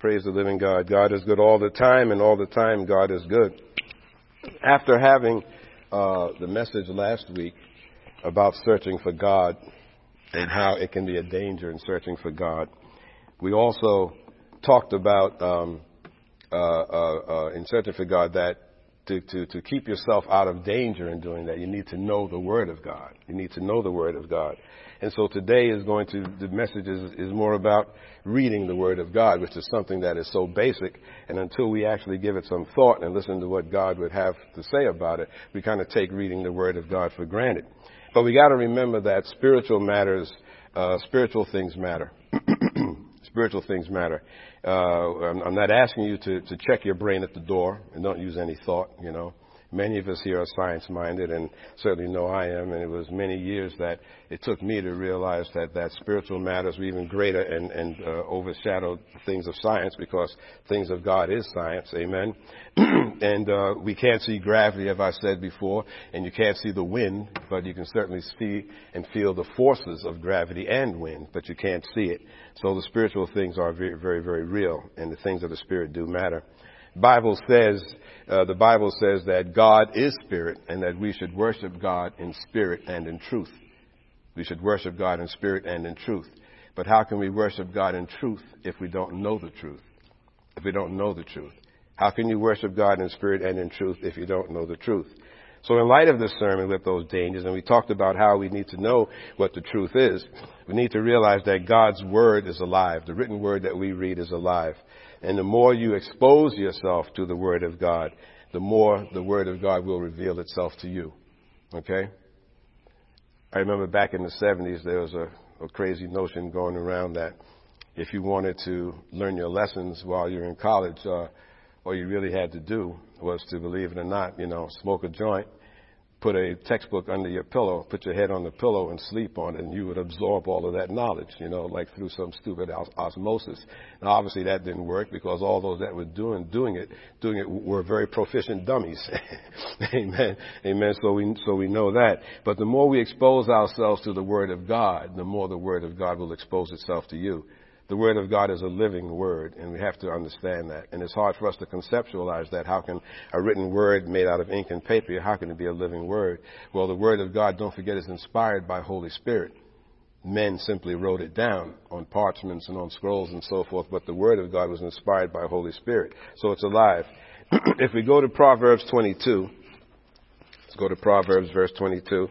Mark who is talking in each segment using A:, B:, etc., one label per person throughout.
A: Praise the living God. God is good all the time, and all the time God is good. After having uh, the message last week about searching for God and how it can be a danger in searching for God, we also talked about um, uh, uh, uh in searching for God that to, to, to keep yourself out of danger in doing that, you need to know the Word of God. You need to know the Word of God. And so today is going to, the message is, is more about reading the Word of God, which is something that is so basic. And until we actually give it some thought and listen to what God would have to say about it, we kind of take reading the Word of God for granted. But we got to remember that spiritual matters, uh, spiritual things matter. spiritual things matter. Uh, I'm, I'm not asking you to, to check your brain at the door and don't use any thought, you know. Many of us here are science minded and certainly know I am and it was many years that it took me to realize that, that spiritual matters were even greater and, and uh, overshadowed things of science because things of God is science, amen. and uh, we can't see gravity, as I said before, and you can't see the wind, but you can certainly see and feel the forces of gravity and wind, but you can't see it. So the spiritual things are very, very, very real, and the things of the Spirit do matter. Bible says, uh, the Bible says that God is spirit and that we should worship God in spirit and in truth. We should worship God in spirit and in truth. But how can we worship God in truth if we don't know the truth? If we don't know the truth. How can you worship God in spirit and in truth if you don't know the truth? So in light of this sermon with those dangers, and we talked about how we need to know what the truth is, we need to realize that God's word is alive. The written word that we read is alive. And the more you expose yourself to the Word of God, the more the Word of God will reveal itself to you. Okay? I remember back in the 70s, there was a, a crazy notion going around that if you wanted to learn your lessons while you're in college, uh, all you really had to do was to, believe it or not, you know, smoke a joint put a textbook under your pillow, put your head on the pillow and sleep on it, and you would absorb all of that knowledge, you know, like through some stupid os- osmosis. Now, obviously, that didn't work because all those that were doing doing it doing it were very proficient dummies. Amen. Amen. So we so we know that. But the more we expose ourselves to the Word of God, the more the Word of God will expose itself to you. The Word of God is a living Word, and we have to understand that. And it's hard for us to conceptualize that. How can a written Word made out of ink and paper, how can it be a living Word? Well, the Word of God, don't forget, is inspired by Holy Spirit. Men simply wrote it down on parchments and on scrolls and so forth, but the Word of God was inspired by Holy Spirit. So it's alive. if we go to Proverbs 22, let's go to Proverbs verse 22.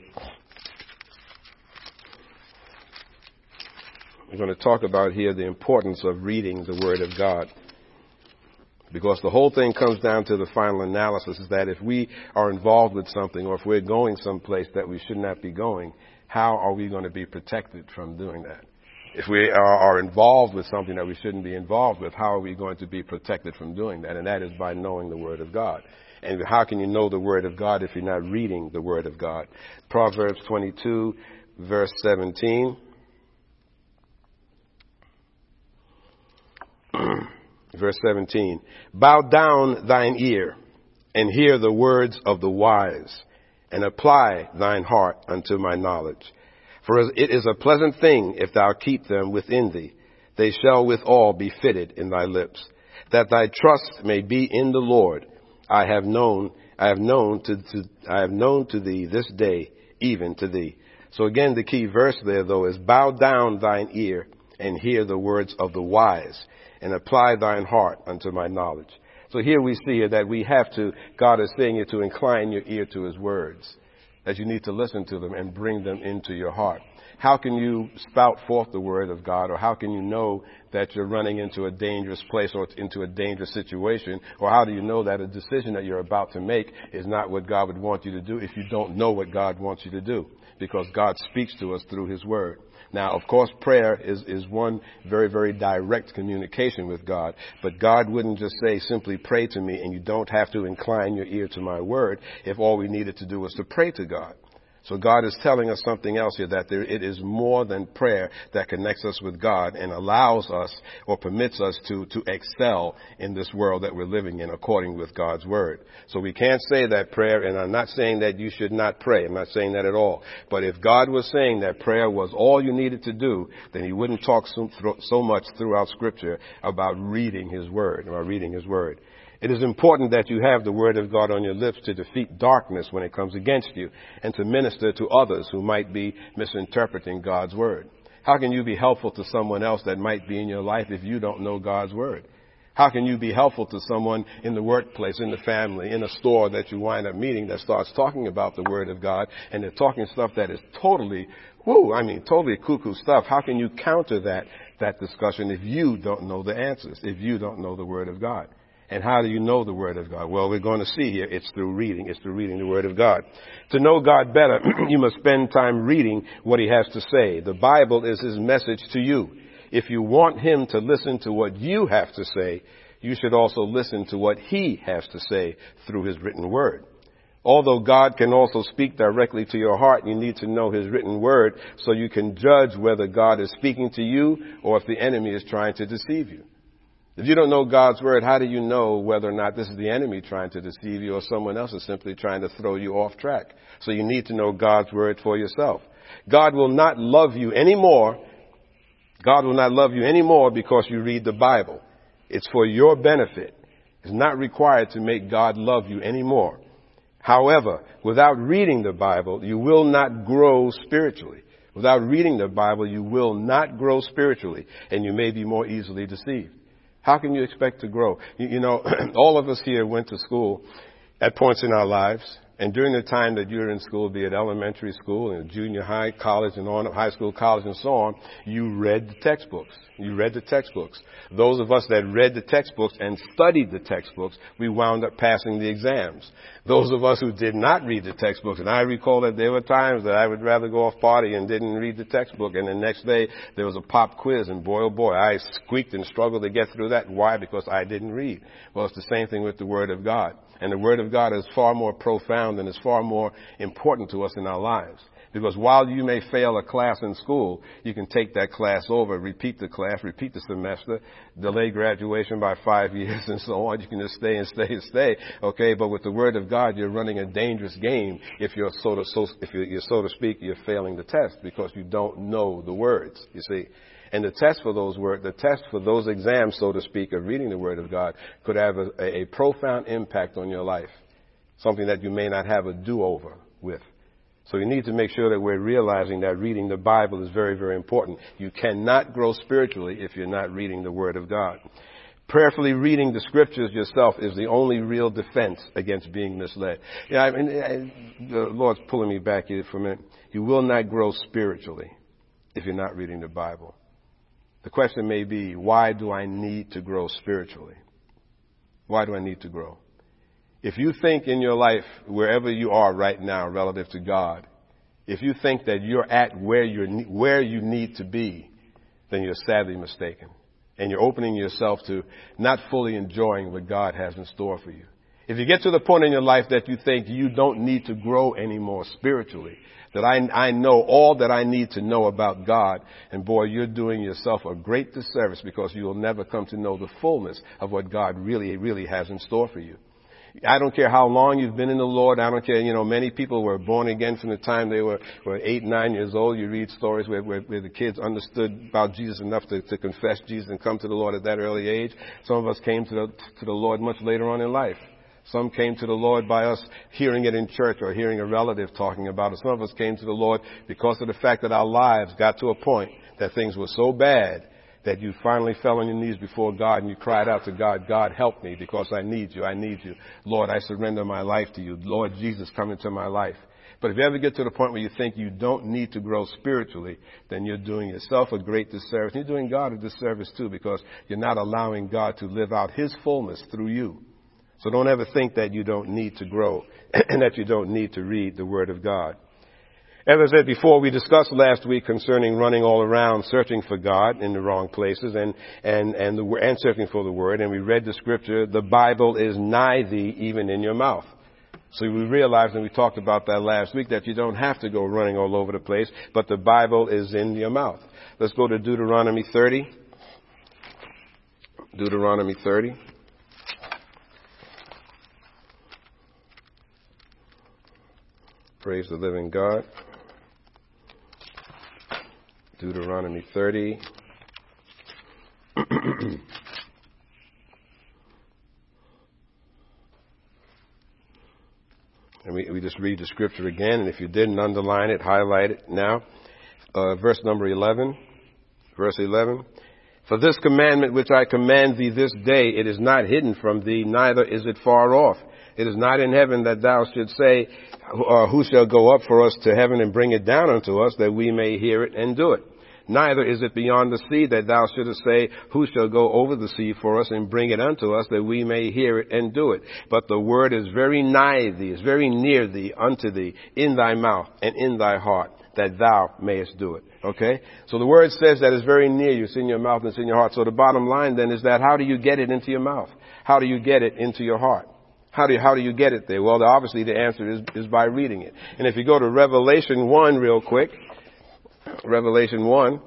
A: We're going to talk about here the importance of reading the Word of God. Because the whole thing comes down to the final analysis is that if we are involved with something or if we're going someplace that we should not be going, how are we going to be protected from doing that? If we are, involved with something that we shouldn't be involved with, how are we going to be protected from doing that? And that is by knowing the Word of God. And how can you know the Word of God if you're not reading the Word of God? Proverbs 22, verse 17. Uh-huh. Verse 17. Bow down thine ear and hear the words of the wise and apply thine heart unto my knowledge. For it is a pleasant thing if thou keep them within thee. They shall withal be fitted in thy lips. That thy trust may be in the Lord. I have known, I have known to, to I have known to thee this day, even to thee. So again, the key verse there though is bow down thine ear and hear the words of the wise and apply thine heart unto my knowledge. So here we see that we have to, God is saying it to incline your ear to his words, that you need to listen to them and bring them into your heart. How can you spout forth the word of God, or how can you know that you're running into a dangerous place or into a dangerous situation, or how do you know that a decision that you're about to make is not what God would want you to do if you don't know what God wants you to do? Because God speaks to us through his word. Now, of course, prayer is, is one very, very direct communication with God. But God wouldn't just say, simply pray to me, and you don't have to incline your ear to my word if all we needed to do was to pray to God. So God is telling us something else here that there, it is more than prayer that connects us with God and allows us or permits us to, to excel in this world that we're living in according with God's word. So we can't say that prayer, and I'm not saying that you should not pray. I'm not saying that at all. But if God was saying that prayer was all you needed to do, then he wouldn't talk so, so much throughout scripture about reading his word, about reading his word. It is important that you have the word of God on your lips to defeat darkness when it comes against you and to minister to others who might be misinterpreting God's word. How can you be helpful to someone else that might be in your life if you don't know God's word? How can you be helpful to someone in the workplace, in the family, in a store that you wind up meeting that starts talking about the Word of God and they're talking stuff that is totally, whoo, I mean, totally cuckoo stuff. How can you counter that, that discussion if you don't know the answers, if you don't know the Word of God? And how do you know the Word of God? Well, we're going to see here. It's through reading. It's through reading the Word of God. To know God better, you must spend time reading what He has to say. The Bible is His message to you. If you want Him to listen to what you have to say, you should also listen to what He has to say through His written Word. Although God can also speak directly to your heart, you need to know His written Word so you can judge whether God is speaking to you or if the enemy is trying to deceive you. If you don't know God's word, how do you know whether or not this is the enemy trying to deceive you or someone else is simply trying to throw you off track? So you need to know God's word for yourself. God will not love you anymore. God will not love you anymore because you read the Bible. It's for your benefit. It's not required to make God love you anymore. However, without reading the Bible, you will not grow spiritually. Without reading the Bible, you will not grow spiritually, and you may be more easily deceived. How can you expect to grow? You, you know, all of us here went to school at points in our lives. And during the time that you're in school, be it elementary school and junior high, college, and on up, high school, college, and so on, you read the textbooks. You read the textbooks. Those of us that read the textbooks and studied the textbooks, we wound up passing the exams. Those of us who did not read the textbooks, and I recall that there were times that I would rather go off party and didn't read the textbook, and the next day there was a pop quiz, and boy oh boy, I squeaked and struggled to get through that. Why? Because I didn't read. Well, it's the same thing with the Word of God. And the Word of God is far more profound and is far more important to us in our lives. Because while you may fail a class in school, you can take that class over, repeat the class, repeat the semester, delay graduation by five years and so on. You can just stay and stay and stay. Okay, but with the Word of God, you're running a dangerous game if you're so to, so, if you're, so to speak, you're failing the test because you don't know the words. You see. And the test for those words, the test for those exams, so to speak, of reading the Word of God could have a, a profound impact on your life. Something that you may not have a do-over with. So you need to make sure that we're realizing that reading the Bible is very, very important. You cannot grow spiritually if you're not reading the Word of God. Prayerfully reading the scriptures yourself is the only real defense against being misled. Yeah, I mean, the Lord's pulling me back here for a minute. You will not grow spiritually if you're not reading the Bible. The question may be, why do I need to grow spiritually? Why do I need to grow? If you think in your life, wherever you are right now relative to God, if you think that you're at where, you're, where you need to be, then you're sadly mistaken. And you're opening yourself to not fully enjoying what God has in store for you. If you get to the point in your life that you think you don't need to grow anymore spiritually, that I, I know all that I need to know about God. And boy, you're doing yourself a great disservice because you will never come to know the fullness of what God really, really has in store for you. I don't care how long you've been in the Lord. I don't care, you know, many people were born again from the time they were, were eight, nine years old. You read stories where, where, where the kids understood about Jesus enough to, to confess Jesus and come to the Lord at that early age. Some of us came to the, to the Lord much later on in life. Some came to the Lord by us hearing it in church or hearing a relative talking about it. Some of us came to the Lord because of the fact that our lives got to a point that things were so bad that you finally fell on your knees before God and you cried out to God, God help me because I need you, I need you. Lord, I surrender my life to you. Lord Jesus, come into my life. But if you ever get to the point where you think you don't need to grow spiritually, then you're doing yourself a great disservice. You're doing God a disservice too because you're not allowing God to live out His fullness through you. So don't ever think that you don't need to grow and that you don't need to read the Word of God. As I said before, we discussed last week concerning running all around searching for God in the wrong places and, and, and, the, and searching for the Word. And we read the scripture, the Bible is nigh thee, even in your mouth. So we realized, and we talked about that last week, that you don't have to go running all over the place, but the Bible is in your mouth. Let's go to Deuteronomy 30. Deuteronomy 30. Praise the living God. Deuteronomy 30. and we, we, just read the scripture again, and if you didn't underline it, highlight it now. Uh, verse number 11. Verse 11. For this commandment which I command thee this day, it is not hidden from thee, neither is it far off. It is not in heaven that thou should say, uh, Who shall go up for us to heaven and bring it down unto us, that we may hear it and do it? Neither is it beyond the sea that thou shouldest say, Who shall go over the sea for us and bring it unto us, that we may hear it and do it? But the word is very nigh thee, is very near thee, unto thee, in thy mouth and in thy heart, that thou mayest do it. Okay? So the word says that it's very near you, it's in your mouth and it's in your heart. So the bottom line then is that how do you get it into your mouth? How do you get it into your heart? How do you, how do you get it there? Well, obviously the answer is, is by reading it. And if you go to Revelation 1 real quick, Revelation 1.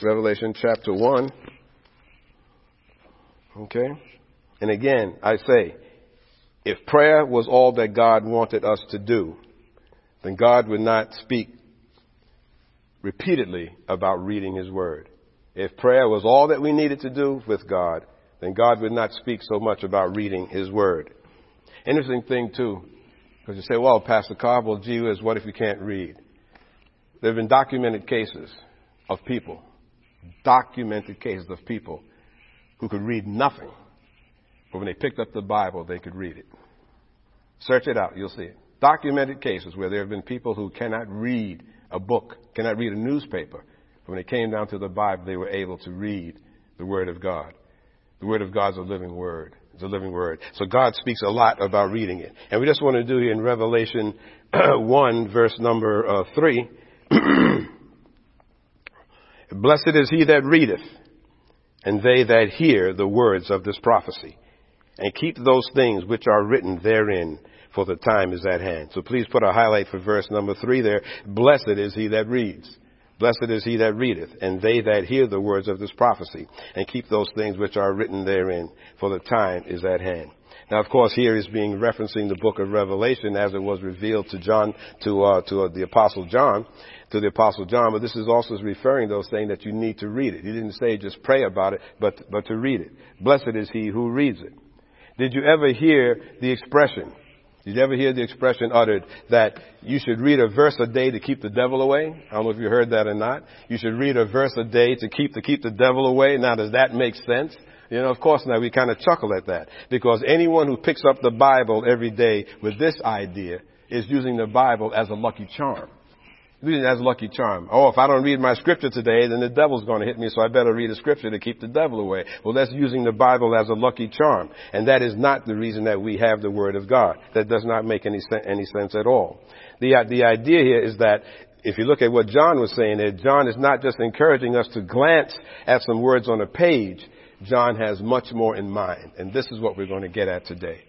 A: Revelation chapter 1. Okay? And again, I say, if prayer was all that God wanted us to do, then God would not speak repeatedly about reading His Word. If prayer was all that we needed to do with God, then God would not speak so much about reading His Word. Interesting thing too, because you say, well, Pastor Cobb, well, gee whiz, what if you can't read? There have been documented cases of people, documented cases of people who could read nothing, but when they picked up the Bible, they could read it. Search it out, you'll see it. Documented cases where there have been people who cannot read a book, cannot read a newspaper, but when it came down to the Bible, they were able to read the Word of God. The Word of God is a living Word. It's a living word. So God speaks a lot about reading it. And we just want to do in Revelation 1 verse number uh, 3. Blessed is he that readeth and they that hear the words of this prophecy and keep those things which are written therein for the time is at hand. So please put a highlight for verse number 3 there. Blessed is he that reads. Blessed is he that readeth, and they that hear the words of this prophecy, and keep those things which are written therein, for the time is at hand. Now, of course, here is being referencing the book of Revelation as it was revealed to John, to uh, to uh, the apostle John, to the apostle John. But this is also referring, though, saying that you need to read it. He didn't say just pray about it, but but to read it. Blessed is he who reads it. Did you ever hear the expression? Did you ever hear the expression uttered that you should read a verse a day to keep the devil away? I don't know if you heard that or not. You should read a verse a day to keep to keep the devil away. Now, does that make sense? You know, of course now we kind of chuckle at that because anyone who picks up the Bible every day with this idea is using the Bible as a lucky charm. Using as lucky charm. Oh, if I don't read my scripture today, then the devil's going to hit me, so I better read a scripture to keep the devil away. Well, that's using the Bible as a lucky charm. And that is not the reason that we have the Word of God. That does not make any, any sense at all. The, the idea here is that if you look at what John was saying there, John is not just encouraging us to glance at some words on a page. John has much more in mind. And this is what we're going to get at today.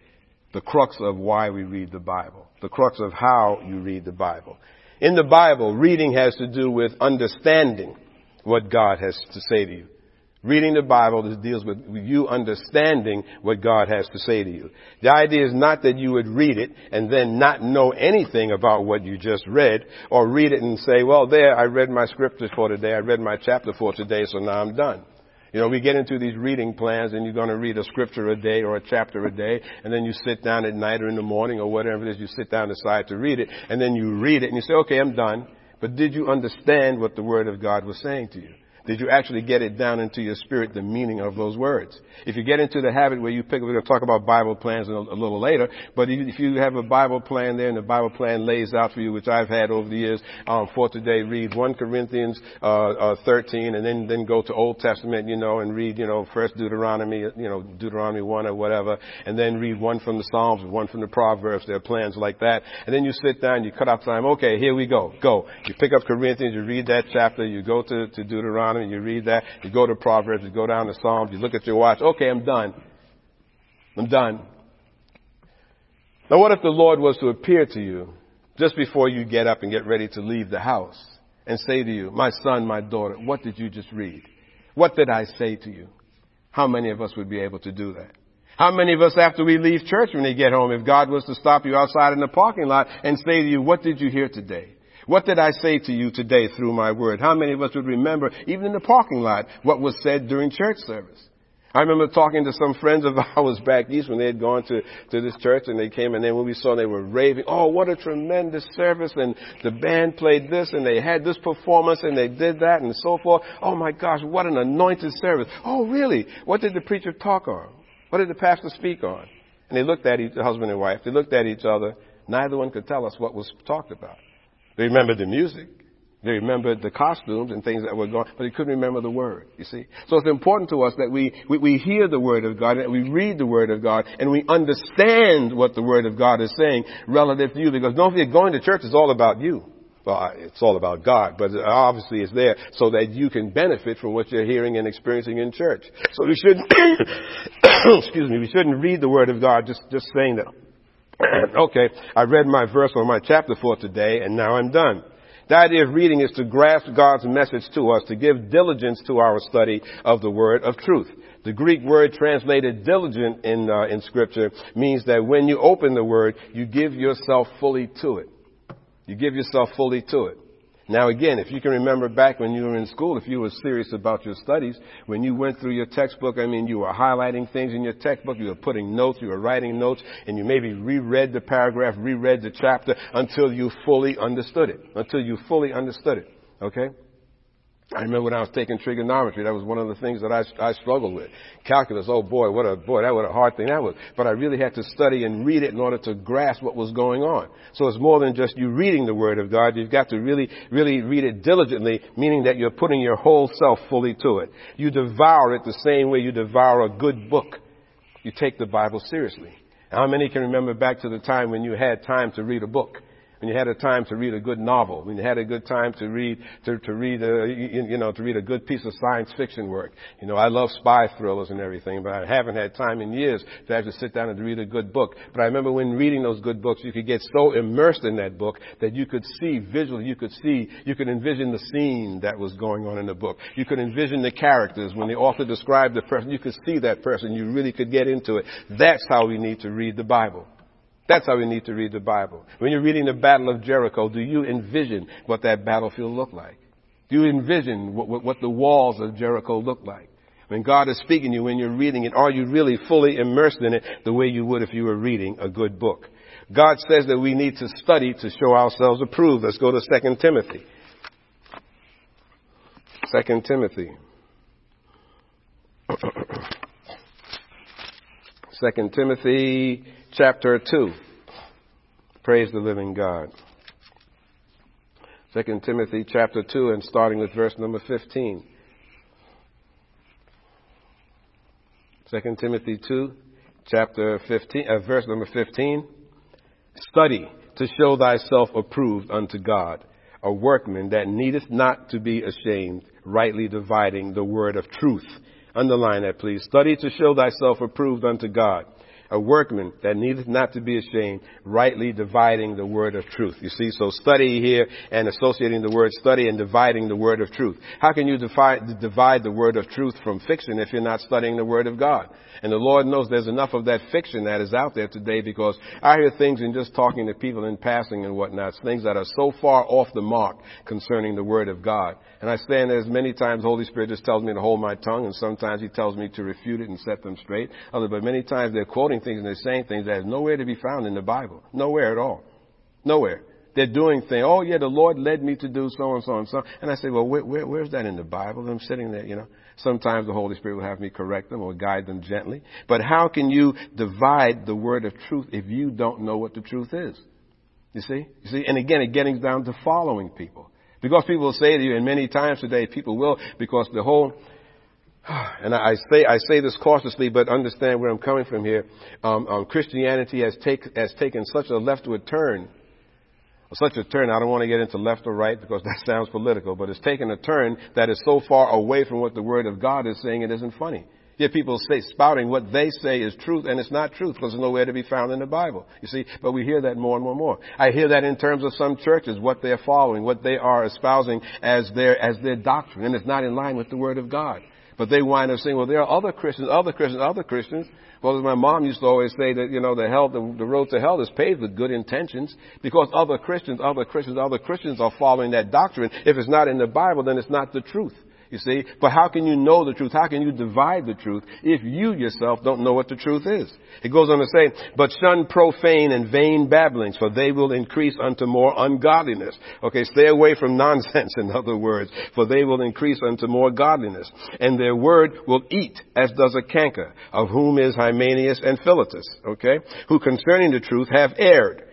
A: The crux of why we read the Bible. The crux of how you read the Bible. In the Bible, reading has to do with understanding what God has to say to you. Reading the Bible deals with you understanding what God has to say to you. The idea is not that you would read it and then not know anything about what you just read, or read it and say, well, there, I read my scripture for today, I read my chapter for today, so now I'm done. You know, we get into these reading plans and you're going to read a scripture a day or a chapter a day and then you sit down at night or in the morning or whatever it is, you sit down and decide to read it and then you read it and you say, okay, I'm done. But did you understand what the Word of God was saying to you? Did you actually get it down into your spirit, the meaning of those words? If you get into the habit where you pick, we're going to talk about Bible plans a, little later, but if you have a Bible plan there and the Bible plan lays out for you, which I've had over the years, um, for today, read 1 Corinthians, uh, uh, 13 and then, then go to Old Testament, you know, and read, you know, first Deuteronomy, you know, Deuteronomy 1 or whatever, and then read one from the Psalms, one from the Proverbs. There are plans like that. And then you sit down, you cut off time. Okay, here we go. Go. You pick up Corinthians, you read that chapter, you go to, to Deuteronomy, and you read that, you go to Proverbs, you go down to Psalms, you look at your watch, okay, I'm done. I'm done. Now, what if the Lord was to appear to you just before you get up and get ready to leave the house and say to you, my son, my daughter, what did you just read? What did I say to you? How many of us would be able to do that? How many of us after we leave church when we get home, if God was to stop you outside in the parking lot and say to you, what did you hear today? What did I say to you today through my word? How many of us would remember, even in the parking lot, what was said during church service? I remember talking to some friends of ours back east when they had gone to, to this church and they came and then when we saw they were raving, oh, what a tremendous service and the band played this and they had this performance and they did that and so forth. Oh my gosh, what an anointed service. Oh really? What did the preacher talk on? What did the pastor speak on? And they looked at each husband and wife. They looked at each other. Neither one could tell us what was talked about. They remembered the music. They remembered the costumes and things that were going, but they couldn't remember the word, you see. So it's important to us that we, we, we hear the word of God, and we read the word of God, and we understand what the word of God is saying relative to you, because don't forget, going to church is all about you. Well, it's all about God, but obviously it's there so that you can benefit from what you're hearing and experiencing in church. So we shouldn't, excuse me, we shouldn't read the word of God just, just saying that, okay, I read my verse or my chapter for today, and now I'm done. The idea of reading is to grasp God's message to us, to give diligence to our study of the word of truth. The Greek word translated diligent in, uh, in scripture means that when you open the word, you give yourself fully to it. You give yourself fully to it. Now again, if you can remember back when you were in school, if you were serious about your studies, when you went through your textbook, I mean, you were highlighting things in your textbook, you were putting notes, you were writing notes, and you maybe reread the paragraph, reread the chapter until you fully understood it. Until you fully understood it. Okay? I remember when I was taking trigonometry, that was one of the things that I, I struggled with. Calculus, oh boy, what a, boy, that was a hard thing that was. But I really had to study and read it in order to grasp what was going on. So it's more than just you reading the Word of God. You've got to really, really read it diligently, meaning that you're putting your whole self fully to it. You devour it the same way you devour a good book. You take the Bible seriously. How many can remember back to the time when you had time to read a book? When you had a time to read a good novel, when you had a good time to read, to, to read a, you know, to read a good piece of science fiction work. You know, I love spy thrillers and everything, but I haven't had time in years to actually sit down and read a good book. But I remember when reading those good books, you could get so immersed in that book that you could see visually, you could see, you could envision the scene that was going on in the book. You could envision the characters. When the author described the person, you could see that person. You really could get into it. That's how we need to read the Bible. That's how we need to read the Bible. When you're reading the Battle of Jericho, do you envision what that battlefield looked like? Do you envision what, what, what the walls of Jericho look like? When God is speaking to you, when you're reading it, are you really fully immersed in it the way you would if you were reading a good book? God says that we need to study to show ourselves approved. Let's go to 2 Timothy. 2 Timothy. 2 Timothy chapter 2. Praise the living God. 2 Timothy chapter 2 and starting with verse number 15. 2 Timothy 2 chapter 15, uh, verse number 15. Study to show thyself approved unto God, a workman that needeth not to be ashamed, rightly dividing the word of truth. Underline that please. Study to show thyself approved unto God a workman that needeth not to be ashamed, rightly dividing the word of truth. You see, so study here and associating the word study and dividing the word of truth. How can you divide, divide the word of truth from fiction if you're not studying the word of God? And the Lord knows there's enough of that fiction that is out there today because I hear things in just talking to people in passing and whatnot, things that are so far off the mark concerning the Word of God. And I stand there as many times the Holy Spirit just tells me to hold my tongue and sometimes He tells me to refute it and set them straight. But many times they're quoting things and they're saying things that is nowhere to be found in the Bible. Nowhere at all. Nowhere. They're doing things. Oh yeah, the Lord led me to do so and so and so. And I say, well, where, where, where's that in the Bible? And I'm sitting there, you know. Sometimes the Holy Spirit will have me correct them or guide them gently. But how can you divide the word of truth if you don't know what the truth is? You see? You see? And again, it getting down to following people. Because people will say to you, and many times today people will, because the whole, and I say I say this cautiously, but understand where I'm coming from here. Um, um, Christianity has, take, has taken such a leftward turn such a turn, I don't want to get into left or right because that sounds political, but it's taken a turn that is so far away from what the Word of God is saying it isn't funny. Yet people say, spouting what they say is truth, and it's not truth because it's nowhere to be found in the Bible. You see, but we hear that more and more and more. I hear that in terms of some churches, what they're following, what they are espousing as their, as their doctrine, and it's not in line with the Word of God. But they wind up saying, well, there are other Christians, other Christians, other Christians. Well, as my mom used to always say that, you know, the hell, the, the road to hell is paved with good intentions because other Christians, other Christians, other Christians are following that doctrine. If it's not in the Bible, then it's not the truth. You see? But how can you know the truth? How can you divide the truth if you yourself don't know what the truth is? It goes on to say, but shun profane and vain babblings, for they will increase unto more ungodliness. Okay, stay away from nonsense, in other words, for they will increase unto more godliness. And their word will eat, as does a canker, of whom is Hymenaeus and Philetus, okay, who concerning the truth have erred,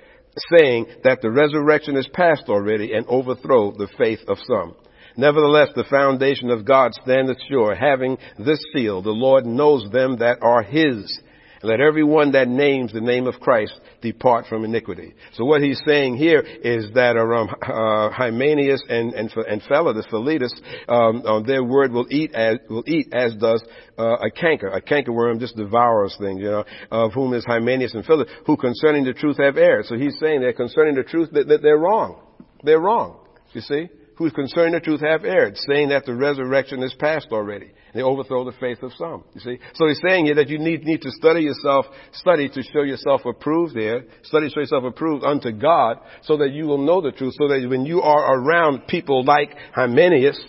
A: saying that the resurrection is past already and overthrow the faith of some. Nevertheless, the foundation of God standeth sure, having this seal, the Lord knows them that are his. Let everyone that names the name of Christ depart from iniquity. So what he's saying here is that um, uh, Hymenaeus and and and Philetus, Philetus um, uh, their word will eat as will eat as does uh, a canker. A cankerworm just devours things, you know. Of whom is Hymenaeus and Philetus, who concerning the truth have erred. So he's saying that concerning the truth that, that they're wrong. They're wrong. You see who concerning the truth have erred, saying that the resurrection is past already. They overthrow the faith of some. You see? So he's saying here that you need, need to study yourself, study to show yourself approved there, study to show yourself approved unto God, so that you will know the truth, so that when you are around people like Hymenaeus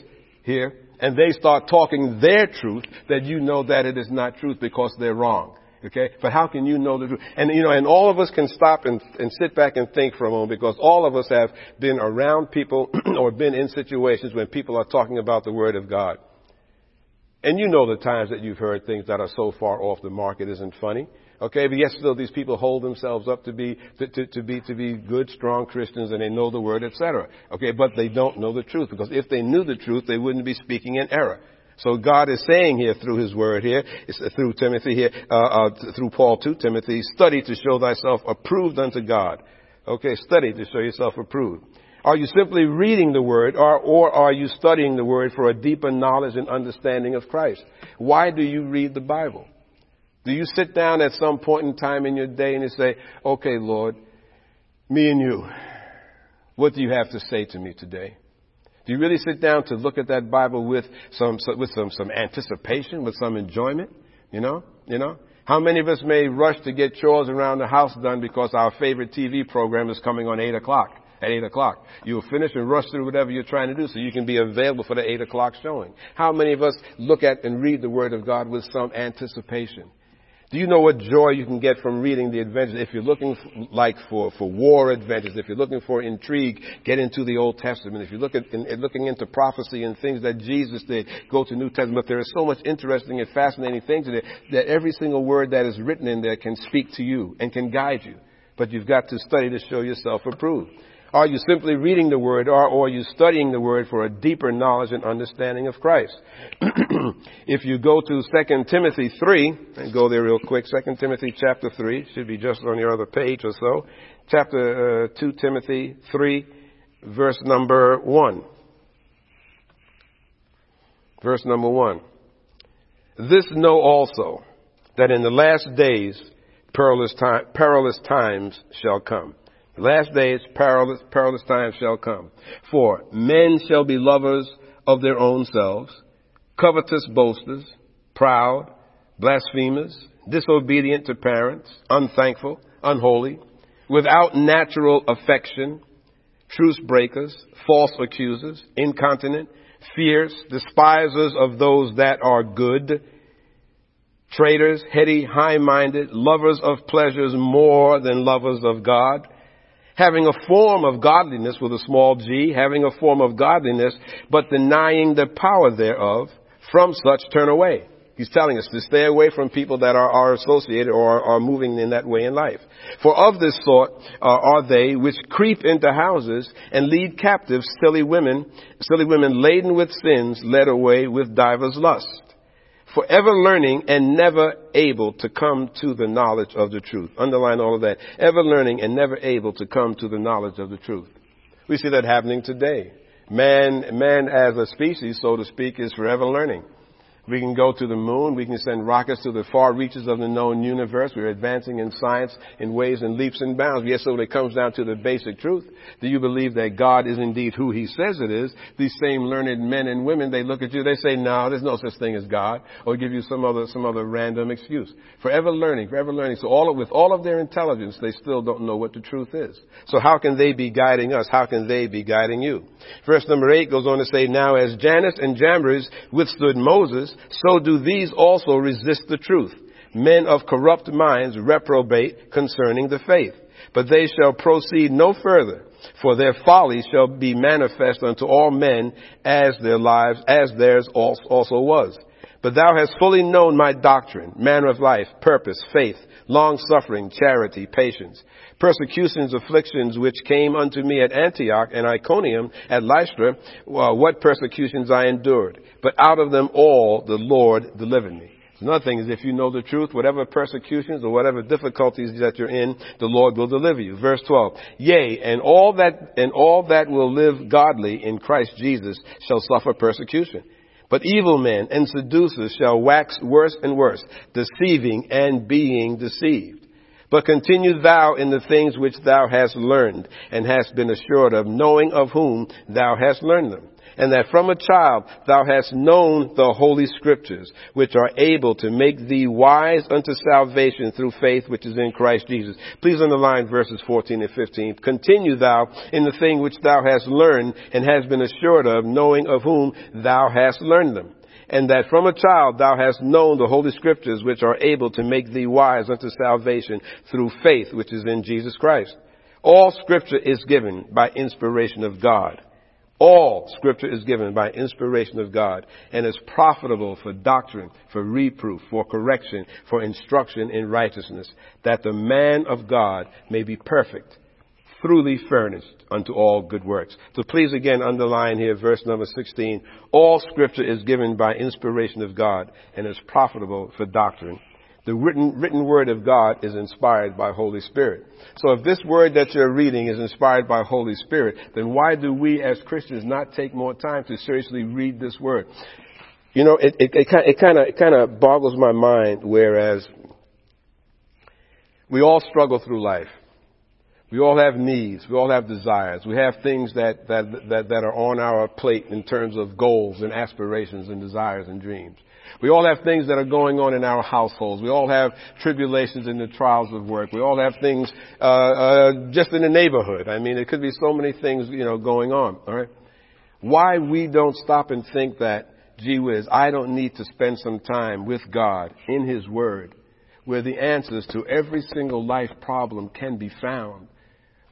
A: here, and they start talking their truth, that you know that it is not truth because they're wrong. Okay? But how can you know the truth? And you know, and all of us can stop and, and sit back and think for a moment because all of us have been around people or been in situations when people are talking about the Word of God. And you know the times that you've heard things that are so far off the mark it isn't funny. Okay, but yet still these people hold themselves up to be to, to, to, be to be good, strong Christians and they know the word, etc. Okay, but they don't know the truth because if they knew the truth, they wouldn't be speaking in error. So God is saying here through His Word here, uh, through Timothy here, uh, uh, through Paul to Timothy, study to show thyself approved unto God. Okay, study to show yourself approved. Are you simply reading the Word or, or are you studying the Word for a deeper knowledge and understanding of Christ? Why do you read the Bible? Do you sit down at some point in time in your day and you say, okay, Lord, me and you, what do you have to say to me today? Do you really sit down to look at that Bible with some, with some, some anticipation, with some enjoyment? You know, you know? How many of us may rush to get chores around the house done because our favorite TV program is coming on 8 o'clock? At 8 o'clock. You'll finish and rush through whatever you're trying to do so you can be available for the 8 o'clock showing. How many of us look at and read the Word of God with some anticipation? Do you know what joy you can get from reading the adventures? If you're looking for, like for, for war adventures, if you're looking for intrigue, get into the Old Testament. If you're looking, in, looking into prophecy and things that Jesus did, go to New Testament. But there is so much interesting and fascinating things in it that every single word that is written in there can speak to you and can guide you. But you've got to study to show yourself approved. Are you simply reading the Word or, or are you studying the Word for a deeper knowledge and understanding of Christ? if you go to 2 Timothy 3, and go there real quick, 2 Timothy chapter 3, should be just on your other page or so. Chapter uh, 2 Timothy 3, verse number 1. Verse number 1. This know also, that in the last days perilous, time, perilous times shall come. Last days, perilous, perilous times shall come. For men shall be lovers of their own selves, covetous boasters, proud, blasphemers, disobedient to parents, unthankful, unholy, without natural affection, truce breakers, false accusers, incontinent, fierce, despisers of those that are good, traitors, heady, high-minded, lovers of pleasures more than lovers of God, having a form of godliness with a small g, having a form of godliness, but denying the power thereof, from such turn away. He's telling us to stay away from people that are, are associated or are, are, moving in that way in life. For of this sort uh, are they which creep into houses and lead captive silly women, silly women laden with sins, led away with divers lusts forever learning and never able to come to the knowledge of the truth. Underline all of that. Ever learning and never able to come to the knowledge of the truth. We see that happening today. Man, man as a species, so to speak, is forever learning. We can go to the moon. We can send rockets to the far reaches of the known universe. We're advancing in science in ways and leaps and bounds. Yes, so when it comes down to the basic truth, do you believe that God is indeed who He says it is? These same learned men and women, they look at you, they say, no, there's no such thing as God, or give you some other, some other random excuse. Forever learning, forever learning. So all of, with all of their intelligence, they still don't know what the truth is. So how can they be guiding us? How can they be guiding you? Verse number eight goes on to say, now as Jannes and Jambres withstood Moses, so do these also resist the truth. Men of corrupt minds reprobate concerning the faith. But they shall proceed no further, for their folly shall be manifest unto all men as their lives, as theirs also was. But thou hast fully known my doctrine, manner of life, purpose, faith, long suffering, charity, patience, persecutions, afflictions which came unto me at Antioch and Iconium, at Lystra, well, what persecutions I endured. But out of them all the Lord delivered me. Another thing is if you know the truth, whatever persecutions or whatever difficulties that you're in, the Lord will deliver you. Verse 12. Yea, and all that, and all that will live godly in Christ Jesus shall suffer persecution. But evil men and seducers shall wax worse and worse, deceiving and being deceived. But continue thou in the things which thou hast learned and hast been assured of, knowing of whom thou hast learned them and that from a child thou hast known the holy scriptures, which are able to make thee wise unto salvation through faith which is in Christ Jesus. Please underline verses 14 and 15. Continue thou in the thing which thou hast learned and hast been assured of, knowing of whom thou hast learned them and that from a child thou hast known the holy scriptures which are able to make thee wise unto salvation through faith which is in Jesus Christ. All scripture is given by inspiration of God all scripture is given by inspiration of God and is profitable for doctrine, for reproof, for correction, for instruction in righteousness, that the man of God may be perfect, truly furnished unto all good works. So please again underline here verse number 16. All scripture is given by inspiration of God and is profitable for doctrine, the written, written word of God is inspired by Holy Spirit. So if this word that you're reading is inspired by Holy Spirit, then why do we as Christians not take more time to seriously read this word? You know, it, it, it kind of, it kind of boggles my mind, whereas we all struggle through life. We all have needs. We all have desires. We have things that, that, that, that are on our plate in terms of goals and aspirations and desires and dreams. We all have things that are going on in our households. We all have tribulations and the trials of work. We all have things uh, uh, just in the neighborhood. I mean, it could be so many things, you know, going on. All right. Why we don't stop and think that, gee whiz, I don't need to spend some time with God in His Word, where the answers to every single life problem can be found.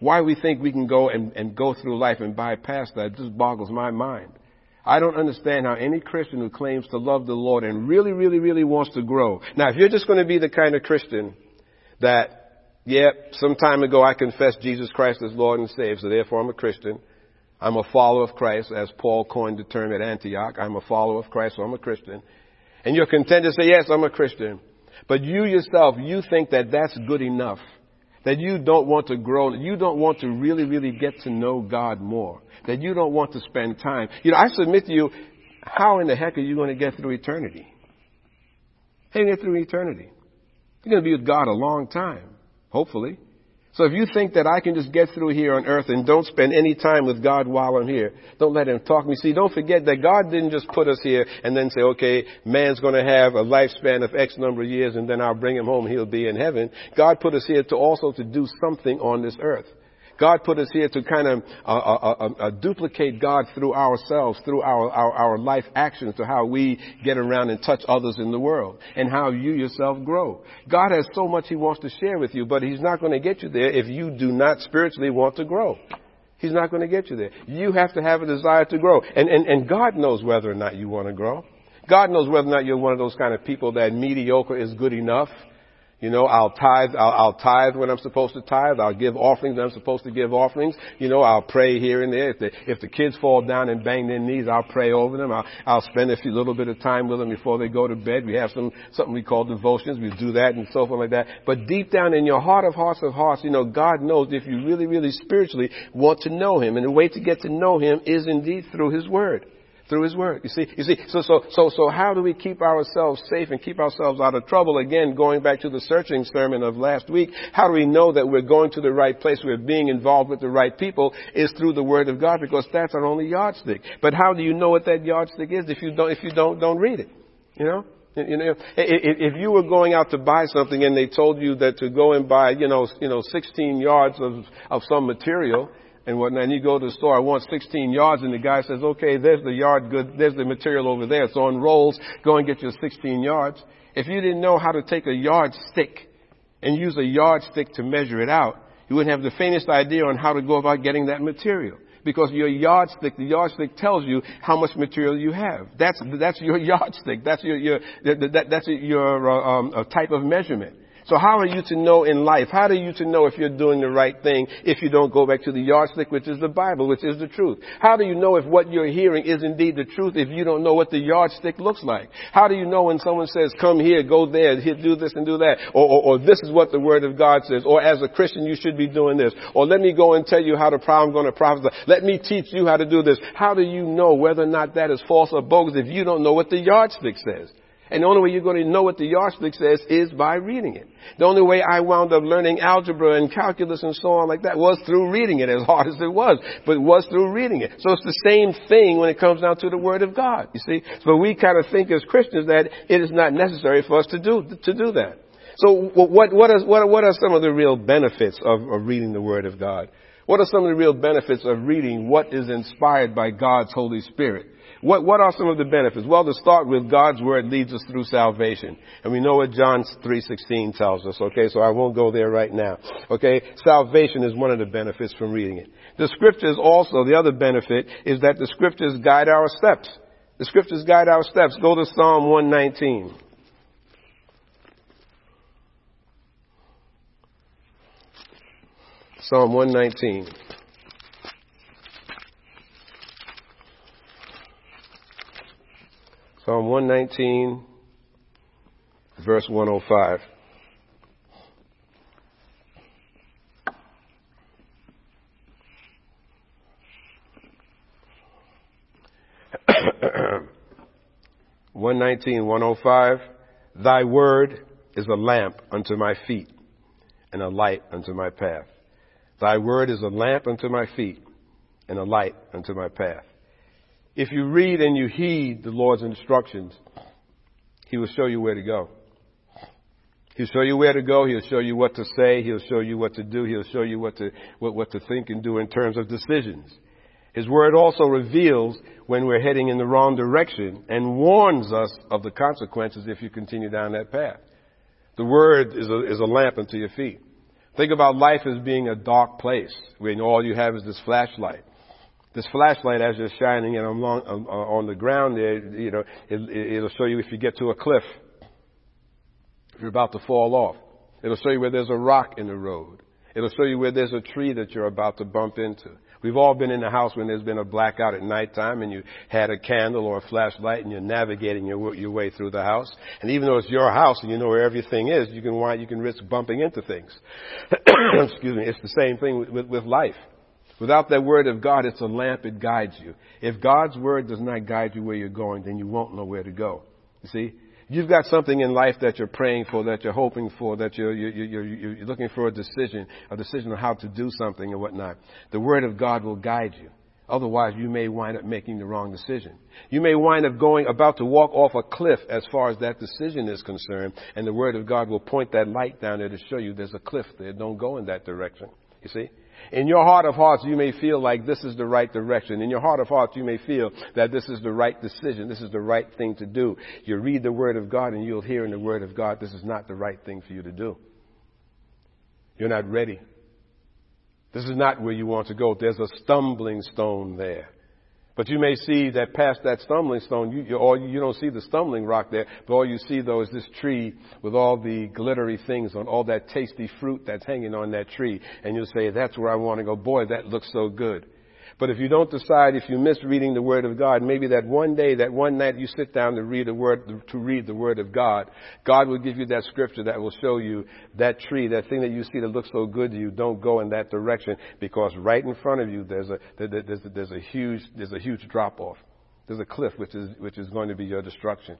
A: Why we think we can go and, and go through life and bypass that just boggles my mind. I don't understand how any Christian who claims to love the Lord and really, really, really wants to grow. Now, if you're just going to be the kind of Christian that, yeah, some time ago I confessed Jesus Christ as Lord and Savior, so therefore I'm a Christian. I'm a follower of Christ, as Paul coined the term at Antioch. I'm a follower of Christ, so I'm a Christian. And you're content to say, yes, I'm a Christian. But you yourself, you think that that's good enough that you don't want to grow, that you don't want to really, really get to know God more, that you don't want to spend time. You know, I submit to you, how in the heck are you going to get through eternity? How are you get through eternity? You're going to be with God a long time, hopefully. So if you think that I can just get through here on earth and don't spend any time with God while I'm here, don't let Him talk me. See, don't forget that God didn't just put us here and then say, okay, man's going to have a lifespan of X number of years and then I'll bring him home. He'll be in heaven. God put us here to also to do something on this earth. God put us here to kind of uh, uh, uh, uh, duplicate God through ourselves, through our, our, our life actions, to how we get around and touch others in the world, and how you yourself grow. God has so much He wants to share with you, but He's not going to get you there if you do not spiritually want to grow. He's not going to get you there. You have to have a desire to grow. And, and, and God knows whether or not you want to grow. God knows whether or not you're one of those kind of people that mediocre is good enough you know, I'll tithe, I'll, I'll, tithe when I'm supposed to tithe. I'll give offerings when I'm supposed to give offerings. You know, I'll pray here and there. If the, if the kids fall down and bang their knees, I'll pray over them. I'll, I'll spend a few little bit of time with them before they go to bed. We have some, something we call devotions. We do that and so forth like that. But deep down in your heart of hearts of hearts, you know, God knows if you really, really spiritually want to know Him. And the way to get to know Him is indeed through His Word through His Word. You see, you see, so, so, so, so how do we keep ourselves safe and keep ourselves out of trouble? Again, going back to the searching sermon of last week, how do we know that we're going to the right place, we're being involved with the right people, is through the Word of God, because that's our only yardstick. But how do you know what that yardstick is if you don't, if you don't, don't read it? You know? You know, if you were going out to buy something and they told you that to go and buy, you know, you know, 16 yards of, of some material, and whatnot. And you go to the store, I want 16 yards, and the guy says, okay, there's the yard good, there's the material over there. It's on rolls. Go and get your 16 yards. If you didn't know how to take a yardstick and use a yardstick to measure it out, you wouldn't have the faintest idea on how to go about getting that material. Because your yardstick, the yardstick tells you how much material you have. That's, that's your yardstick. That's your, your, that, that's your uh, um, type of measurement. So how are you to know in life? How are you to know if you're doing the right thing if you don't go back to the yardstick, which is the Bible, which is the truth? How do you know if what you're hearing is indeed the truth if you don't know what the yardstick looks like? How do you know when someone says, come here, go there, here, do this and do that? Or, or, or this is what the Word of God says. Or as a Christian, you should be doing this. Or let me go and tell you how to I'm going to prophesy. Let me teach you how to do this. How do you know whether or not that is false or bogus if you don't know what the yardstick says? And the only way you're going to know what the yardstick says is by reading it. The only way I wound up learning algebra and calculus and so on like that was through reading it, as hard as it was, but it was through reading it. So it's the same thing when it comes down to the Word of God, you see. So we kind of think as Christians that it is not necessary for us to do, to do that. So what, what, is, what, what are some of the real benefits of, of reading the Word of God? What are some of the real benefits of reading what is inspired by God's Holy Spirit? What, what are some of the benefits? Well, to start with, God's Word leads us through salvation. And we know what John 3.16 tells us, okay? So I won't go there right now. Okay? Salvation is one of the benefits from reading it. The Scriptures also, the other benefit is that the Scriptures guide our steps. The Scriptures guide our steps. Go to Psalm 119. Psalm 119. Psalm 119, verse 105. One nineteen, one oh five. Thy word is a lamp unto my feet and a light unto my path. Thy word is a lamp unto my feet and a light unto my path. If you read and you heed the Lord's instructions, He will show you where to go. He'll show you where to go. He'll show you what to say. He'll show you what to do. He'll show you what to, what, what to think and do in terms of decisions. His word also reveals when we're heading in the wrong direction and warns us of the consequences if you continue down that path. The word is a, is a lamp unto your feet. Think about life as being a dark place when all you have is this flashlight this flashlight as you're shining and along um, uh, on the ground there, you know, it, it'll show you if you get to a cliff, if you're about to fall off. It'll show you where there's a rock in the road. It'll show you where there's a tree that you're about to bump into. We've all been in the house when there's been a blackout at nighttime and you had a candle or a flashlight and you're navigating your, your way through the house. And even though it's your house and you know where everything is, you can, you can risk bumping into things. Excuse me. It's the same thing with, with, with life. Without that word of God, it's a lamp, it guides you. If God's word does not guide you where you're going, then you won't know where to go. You see? You've got something in life that you're praying for, that you're hoping for, that you're, you're, you're, you're looking for a decision, a decision on how to do something and whatnot. The word of God will guide you. Otherwise, you may wind up making the wrong decision. You may wind up going about to walk off a cliff as far as that decision is concerned, and the Word of God will point that light down there to show you there's a cliff there. Don't go in that direction. You see? In your heart of hearts, you may feel like this is the right direction. In your heart of hearts, you may feel that this is the right decision. This is the right thing to do. You read the Word of God and you'll hear in the Word of God, this is not the right thing for you to do. You're not ready. This is not where you want to go. There's a stumbling stone there. But you may see that past that stumbling stone, you, you, all, you don't see the stumbling rock there, but all you see though is this tree with all the glittery things on, all that tasty fruit that's hanging on that tree. And you'll say, that's where I want to go. Boy, that looks so good. But if you don't decide, if you miss reading the Word of God, maybe that one day, that one night you sit down to read the Word, to read the Word of God, God will give you that scripture that will show you that tree, that thing that you see that looks so good to you, don't go in that direction because right in front of you there's a, there's a, there's a huge, there's a huge drop off. There's a cliff which is, which is going to be your destruction.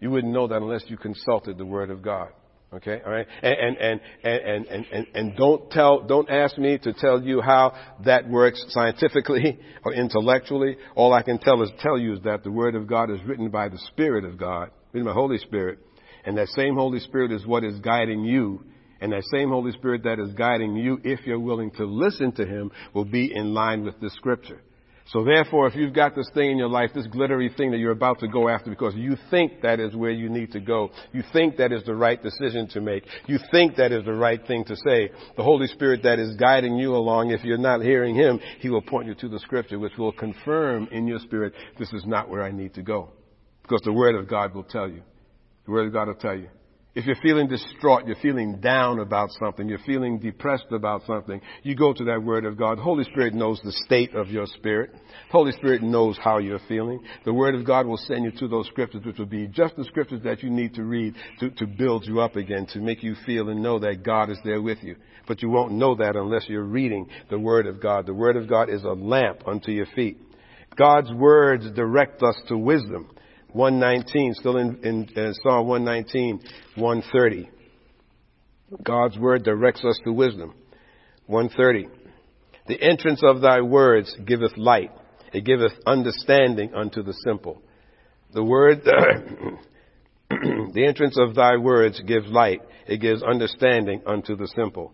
A: You wouldn't know that unless you consulted the Word of God. Okay, all right, and and and and and and don't tell, don't ask me to tell you how that works scientifically or intellectually. All I can tell is tell you is that the Word of God is written by the Spirit of God, written by Holy Spirit, and that same Holy Spirit is what is guiding you. And that same Holy Spirit that is guiding you, if you're willing to listen to Him, will be in line with the Scripture. So therefore, if you've got this thing in your life, this glittery thing that you're about to go after because you think that is where you need to go, you think that is the right decision to make, you think that is the right thing to say, the Holy Spirit that is guiding you along, if you're not hearing Him, He will point you to the scripture which will confirm in your spirit, this is not where I need to go. Because the Word of God will tell you. The Word of God will tell you. If you're feeling distraught, you're feeling down about something, you're feeling depressed about something, you go to that Word of God. Holy Spirit knows the state of your spirit. Holy Spirit knows how you're feeling. The Word of God will send you to those scriptures, which will be just the scriptures that you need to read to, to build you up again, to make you feel and know that God is there with you. But you won't know that unless you're reading the Word of God. The Word of God is a lamp unto your feet. God's words direct us to wisdom. 119, still in, in uh, Psalm 119, 130. God's word directs us to wisdom. 130. The entrance of thy words giveth light. It giveth understanding unto the simple. The word, the entrance of thy words gives light. It gives understanding unto the simple.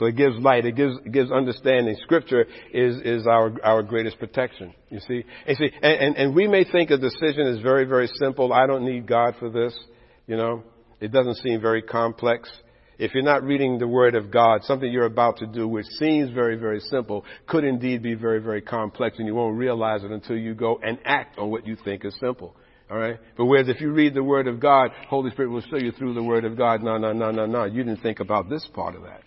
A: So it gives light. It gives, it gives understanding. Scripture is, is our, our greatest protection. You see? And see, and, and, and we may think a decision is very, very simple. I don't need God for this. You know? It doesn't seem very complex. If you're not reading the Word of God, something you're about to do, which seems very, very simple, could indeed be very, very complex, and you won't realize it until you go and act on what you think is simple. All right? But whereas if you read the Word of God, Holy Spirit will show you through the Word of God, no, no, no, no, no. You didn't think about this part of that.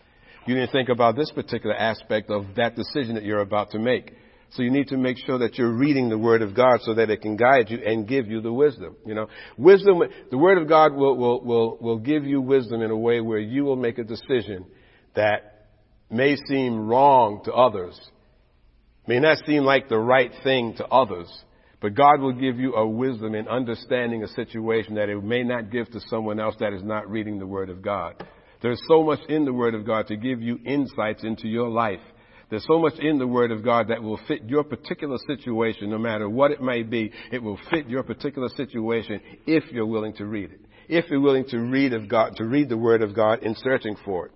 A: You didn't think about this particular aspect of that decision that you're about to make. So you need to make sure that you're reading the Word of God so that it can guide you and give you the wisdom. You know, wisdom, the Word of God will, will, will, will give you wisdom in a way where you will make a decision that may seem wrong to others, may not seem like the right thing to others, but God will give you a wisdom in understanding a situation that it may not give to someone else that is not reading the Word of God. There's so much in the Word of God to give you insights into your life. There's so much in the Word of God that will fit your particular situation, no matter what it may be. It will fit your particular situation if you're willing to read it. If you're willing to read of God, to read the Word of God in searching for it.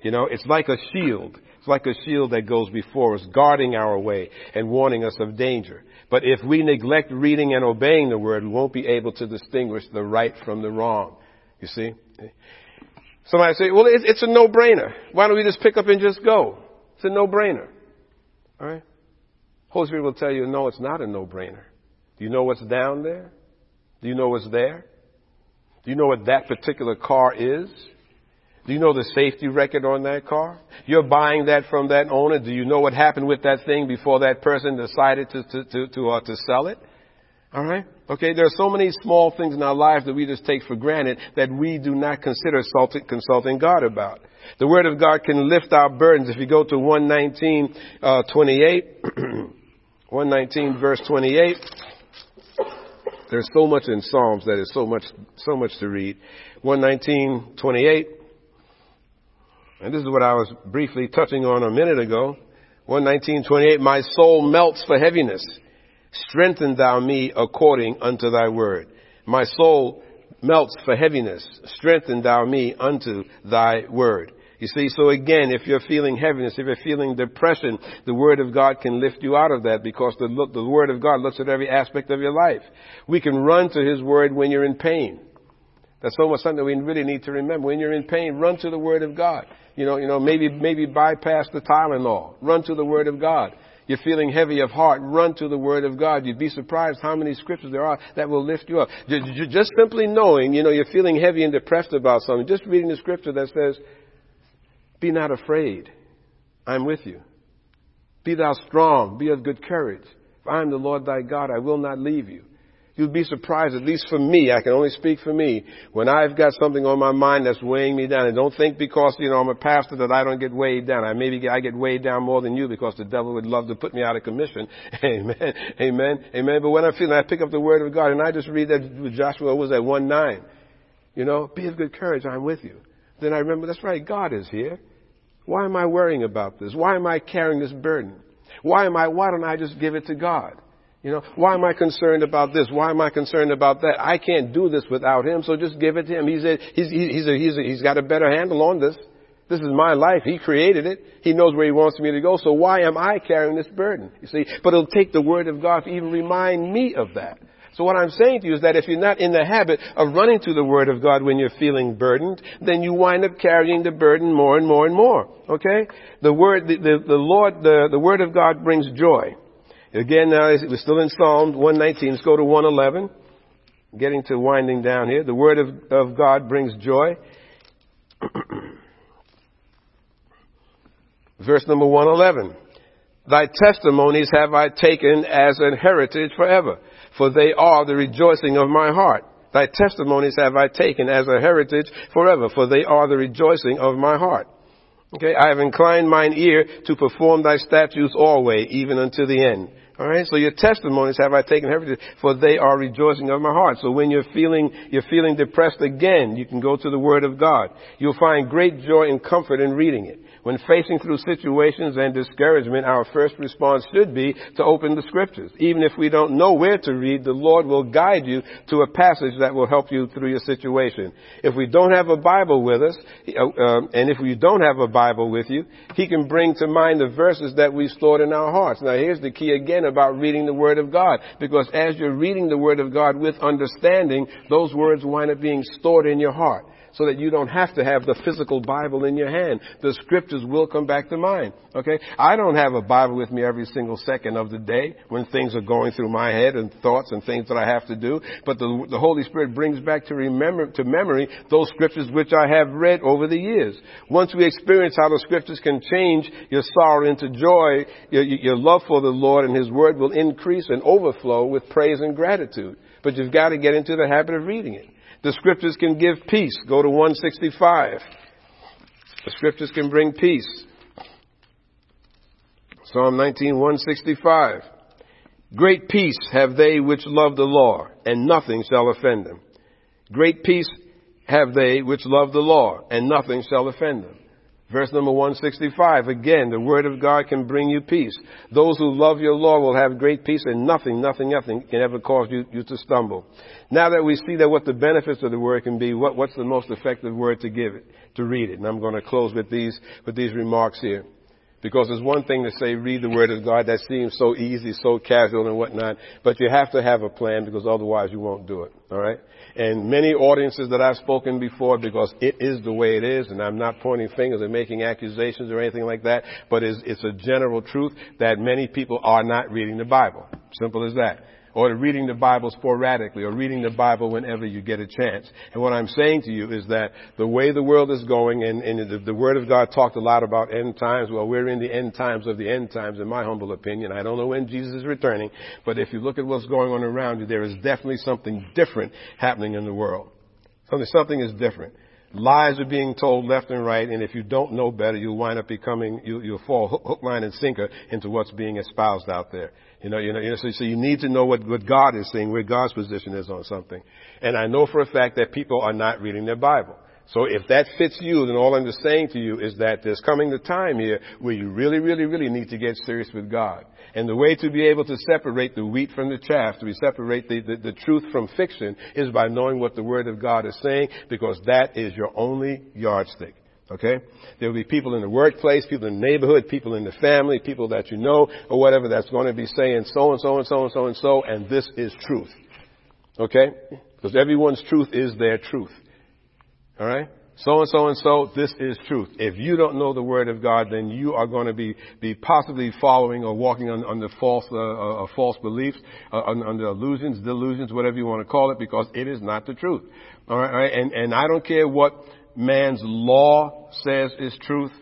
A: You know, it's like a shield. It's like a shield that goes before us, guarding our way and warning us of danger. But if we neglect reading and obeying the Word, we won't be able to distinguish the right from the wrong. You see? Somebody say, well, it's a no-brainer. Why don't we just pick up and just go? It's a no-brainer. All right? Holy Spirit will tell you, no, it's not a no-brainer. Do you know what's down there? Do you know what's there? Do you know what that particular car is? Do you know the safety record on that car? You're buying that from that owner. Do you know what happened with that thing before that person decided to to to to, uh, to sell it? All right? Okay, there are so many small things in our lives that we just take for granted that we do not consider consulting God about. The Word of God can lift our burdens. If you go to 119, uh, 28, 119 verse 28, there's so much in Psalms that is so much, so much to read. 119, 28, and this is what I was briefly touching on a minute ago. 119, 28, my soul melts for heaviness Strengthen thou me according unto thy word. My soul melts for heaviness. Strengthen thou me unto thy word. You see, so again, if you're feeling heaviness, if you're feeling depression, the Word of God can lift you out of that because the, the Word of God looks at every aspect of your life. We can run to His Word when you're in pain. That's almost something we really need to remember. When you're in pain, run to the Word of God. You know, you know, maybe, maybe bypass the Tylenol. Run to the Word of God you're feeling heavy of heart, run to the Word of God. You'd be surprised how many scriptures there are that will lift you up. Just simply knowing, you know, you're feeling heavy and depressed about something, just reading the scripture that says, be not afraid. I'm with you. Be thou strong. Be of good courage. I am the Lord thy God. I will not leave you. You'd be surprised, at least for me, I can only speak for me, when I've got something on my mind that's weighing me down. And don't think because, you know, I'm a pastor that I don't get weighed down. I maybe I get weighed down more than you because the devil would love to put me out of commission. Amen. Amen. Amen. But when I'm feeling, I pick up the word of God and I just read that Joshua, was at 1 9? You know, be of good courage, I'm with you. Then I remember, that's right, God is here. Why am I worrying about this? Why am I carrying this burden? Why am I, why don't I just give it to God? You know, why am I concerned about this? Why am I concerned about that? I can't do this without him, so just give it to him. He's a, he's, he's, a, he's, a, he's got a better handle on this. This is my life. He created it. He knows where he wants me to go. So why am I carrying this burden? You see, but it'll take the word of God to even remind me of that. So what I'm saying to you is that if you're not in the habit of running to the Word of God when you're feeling burdened, then you wind up carrying the burden more and more and more. Okay? The Word, the, the, the Lord, the, the Word of God brings joy. Again, now we're still in Psalm 119. Let's go to 111. Getting to winding down here. The word of, of God brings joy. Verse number 111. Thy testimonies have I taken as an heritage forever, for they are the rejoicing of my heart. Thy testimonies have I taken as a heritage forever, for they are the rejoicing of my heart. Okay, I have inclined mine ear to perform thy statutes always, even unto the end. All right. So your testimonies have I taken everything, for they are rejoicing of my heart. So when you're feeling you're feeling depressed again, you can go to the Word of God. You'll find great joy and comfort in reading it. When facing through situations and discouragement, our first response should be to open the scriptures. Even if we don't know where to read, the Lord will guide you to a passage that will help you through your situation. If we don't have a Bible with us, uh, um, and if we don't have a Bible with you, He can bring to mind the verses that we've stored in our hearts. Now here's the key again about reading the Word of God. Because as you're reading the Word of God with understanding, those words wind up being stored in your heart so that you don't have to have the physical Bible in your hand. The scriptures will come back to mind. Okay? I don't have a Bible with me every single second of the day when things are going through my head and thoughts and things that I have to do. But the, the Holy Spirit brings back to remember, to memory those scriptures which I have read over the years. Once we experience how the scriptures can change your sorrow into joy, your, your love for the Lord and His Word will increase and overflow with praise and gratitude. But you've got to get into the habit of reading it. The scriptures can give peace. Go to 165. The scriptures can bring peace. Psalm 19, 165. Great peace have they which love the law, and nothing shall offend them. Great peace have they which love the law, and nothing shall offend them. Verse number 165, again, the word of God can bring you peace. Those who love your law will have great peace and nothing, nothing, nothing can ever cause you, you to stumble. Now that we see that what the benefits of the word can be, what, what's the most effective word to give it, to read it? And I'm going to close with these, with these remarks here. Because it's one thing to say read the word of God that seems so easy, so casual and whatnot, but you have to have a plan because otherwise you won't do it. Alright? And many audiences that I've spoken before because it is the way it is and I'm not pointing fingers and making accusations or anything like that, but it's, it's a general truth that many people are not reading the Bible. Simple as that or reading the Bible sporadically or reading the Bible whenever you get a chance. And what I'm saying to you is that the way the world is going and, and the, the, Word of God talked a lot about end times. Well, we're in the end times of the end times in my humble opinion. I don't know when Jesus is returning, but if you look at what's going on around you, there is definitely something different happening in the world. Something, something is different. Lies are being told left and right, and if you don't know better, you'll wind up becoming, you, will fall hook, hook, line, and sinker into what's being espoused out there. You know, you know, you know so, so you need to know what, what God is saying, where God's position is on something. And I know for a fact that people are not reading their Bible. So if that fits you, then all I'm just saying to you is that there's coming the time here where you really, really, really need to get serious with God. And the way to be able to separate the wheat from the chaff, to be separate the, the, the truth from fiction, is by knowing what the Word of God is saying, because that is your only yardstick. Okay? There will be people in the workplace, people in the neighborhood, people in the family, people that you know, or whatever that's going to be saying so and so and so and so and so, and this is truth. Okay? Because everyone's truth is their truth. Alright? So and so and so, this is truth. If you don't know the Word of God, then you are going to be, be possibly following or walking on, under false, uh, uh, false beliefs, uh, under illusions, delusions, whatever you want to call it, because it is not the truth. Alright? And, and I don't care what man's law says is truth.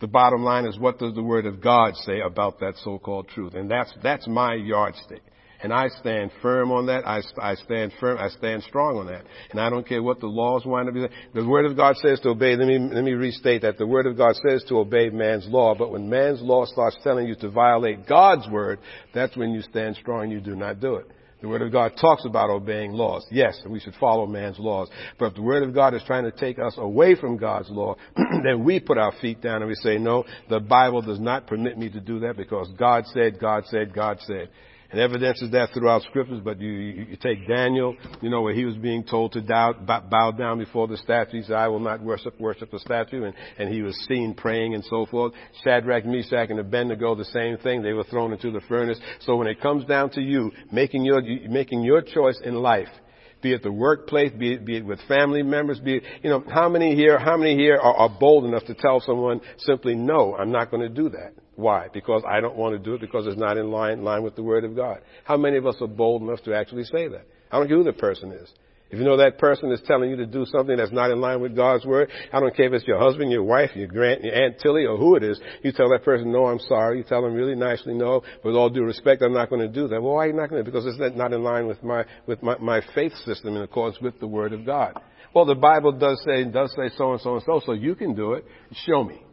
A: The bottom line is what does the Word of God say about that so-called truth? And that's, that's my yardstick. And I stand firm on that. I, I stand firm. I stand strong on that. And I don't care what the laws wind up being. The Word of God says to obey. Let me, let me restate that. The Word of God says to obey man's law. But when man's law starts telling you to violate God's Word, that's when you stand strong and you do not do it. The Word of God talks about obeying laws. Yes, we should follow man's laws. But if the Word of God is trying to take us away from God's law, then we put our feet down and we say, no, the Bible does not permit me to do that because God said, God said, God said. And evidence is that throughout scriptures, but you, you, you, take Daniel, you know, where he was being told to bow, bow down before the statue. He said, I will not worship, worship the statue. And, and he was seen praying and so forth. Shadrach, Meshach, and Abednego, the same thing. They were thrown into the furnace. So when it comes down to you, making your, making your choice in life, be it the workplace, be it, be it with family members, be it, you know, how many here, how many here are, are bold enough to tell someone simply, no, I'm not going to do that? Why? Because I don't want to do it because it's not in line, line with the Word of God. How many of us are bold enough to actually say that? I don't care who the person is. If you know that person is telling you to do something that's not in line with God's Word, I don't care if it's your husband, your wife, your grand, your Aunt Tilly, or who it is, you tell that person, no, I'm sorry. You tell them really nicely, no, with all due respect, I'm not going to do that. Well, why are you not going to? Because it's not in line with my, with my, my faith system in accordance with the Word of God. Well, the Bible does say, does say so and so and so, so you can do it. Show me.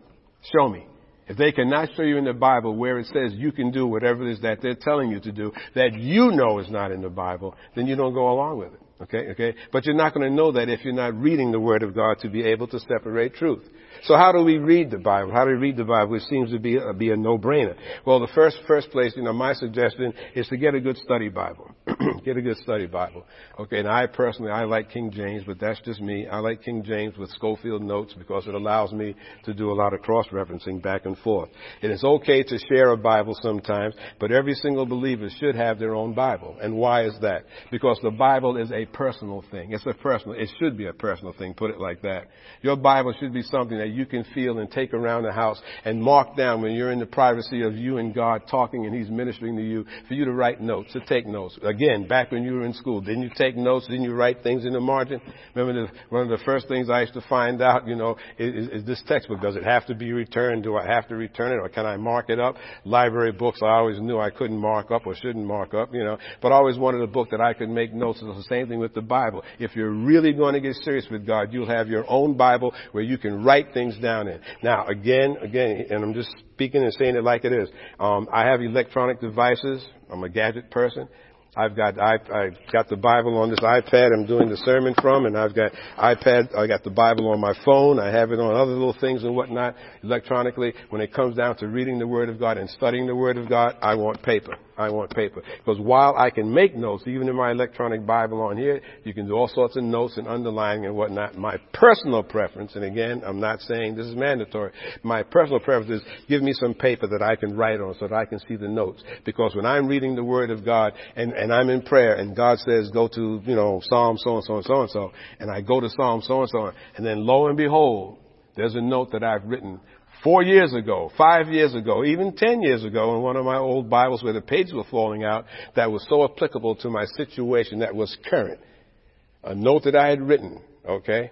A: Show me. If they cannot show you in the Bible where it says you can do whatever it is that they're telling you to do that you know is not in the Bible, then you don't go along with it. Okay, okay? But you're not going to know that if you're not reading the Word of God to be able to separate truth. So how do we read the Bible? How do we read the Bible? It seems to be a, be a no-brainer. Well, the first first place, you know, my suggestion is to get a good study Bible. get a good study Bible. Okay, and I personally I like King James, but that's just me. I like King James with Scofield notes because it allows me to do a lot of cross-referencing back and forth. It is okay to share a Bible sometimes, but every single believer should have their own Bible. And why is that? Because the Bible is a personal thing. It's a personal. It should be a personal thing. Put it like that. Your Bible should be something that you can feel and take around the house and mark down when you're in the privacy of you and God talking and He's ministering to you for you to write notes, to take notes. Again, back when you were in school, didn't you take notes? Didn't you write things in the margin? Remember the, one of the first things I used to find out, you know, is, is this textbook, does it have to be returned? Do I have to return it or can I mark it up? Library books, I always knew I couldn't mark up or shouldn't mark up, you know, but I always wanted a book that I could make notes. It's the same thing with the Bible. If you're really going to get serious with God, you'll have your own Bible where you can write things down in. Now, again, again, and I'm just speaking and saying it like it is. Um, I have electronic devices. I'm a gadget person. I've got I, I've got the Bible on this iPad I'm doing the sermon from, and I've got iPad. I got the Bible on my phone. I have it on other little things and whatnot electronically. When it comes down to reading the Word of God and studying the Word of God, I want paper. I want paper. Because while I can make notes, even in my electronic Bible on here, you can do all sorts of notes and underlining and whatnot. My personal preference, and again, I'm not saying this is mandatory, my personal preference is give me some paper that I can write on so that I can see the notes. Because when I'm reading the Word of God and, and I'm in prayer and God says go to, you know, Psalm so and so and so and so, and I go to Psalm so and so, and then lo and behold, there's a note that I've written four years ago, five years ago, even ten years ago in one of my old Bibles where the pages were falling out that was so applicable to my situation that was current. A note that I had written, okay,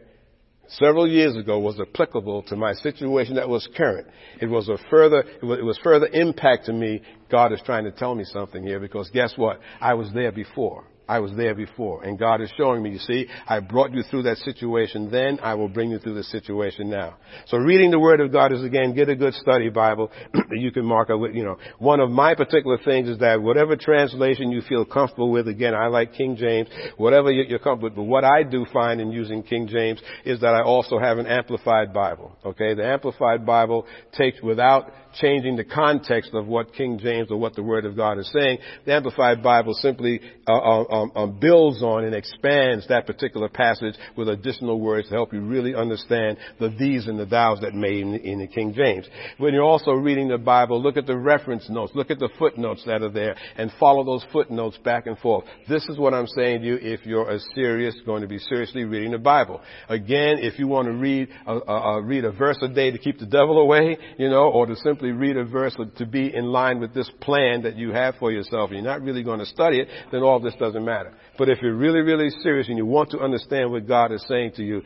A: several years ago was applicable to my situation that was current. It was a further, it was, it was further impact to me. God is trying to tell me something here because guess what? I was there before. I was there before. And God is showing me, you see, I brought you through that situation then, I will bring you through the situation now. So reading the Word of God is again, get a good study Bible that you can mark up with, you know. One of my particular things is that whatever translation you feel comfortable with, again, I like King James, whatever you're comfortable with, but what I do find in using King James is that I also have an Amplified Bible. Okay? The Amplified Bible takes without changing the context of what King James or what the Word of God is saying. The Amplified Bible simply uh, uh, um, um, builds on and expands that particular passage with additional words to help you really understand the these and the thous that made in, in the King James. When you're also reading the Bible, look at the reference notes, look at the footnotes that are there, and follow those footnotes back and forth. This is what I'm saying to you if you're a serious, going to be seriously reading the Bible. Again, if you want to read a, a, a read a verse a day to keep the devil away, you know, or to simply read a verse to be in line with this plan that you have for yourself, and you're not really going to study it, then all this doesn't matter. But if you're really, really serious and you want to understand what God is saying to you,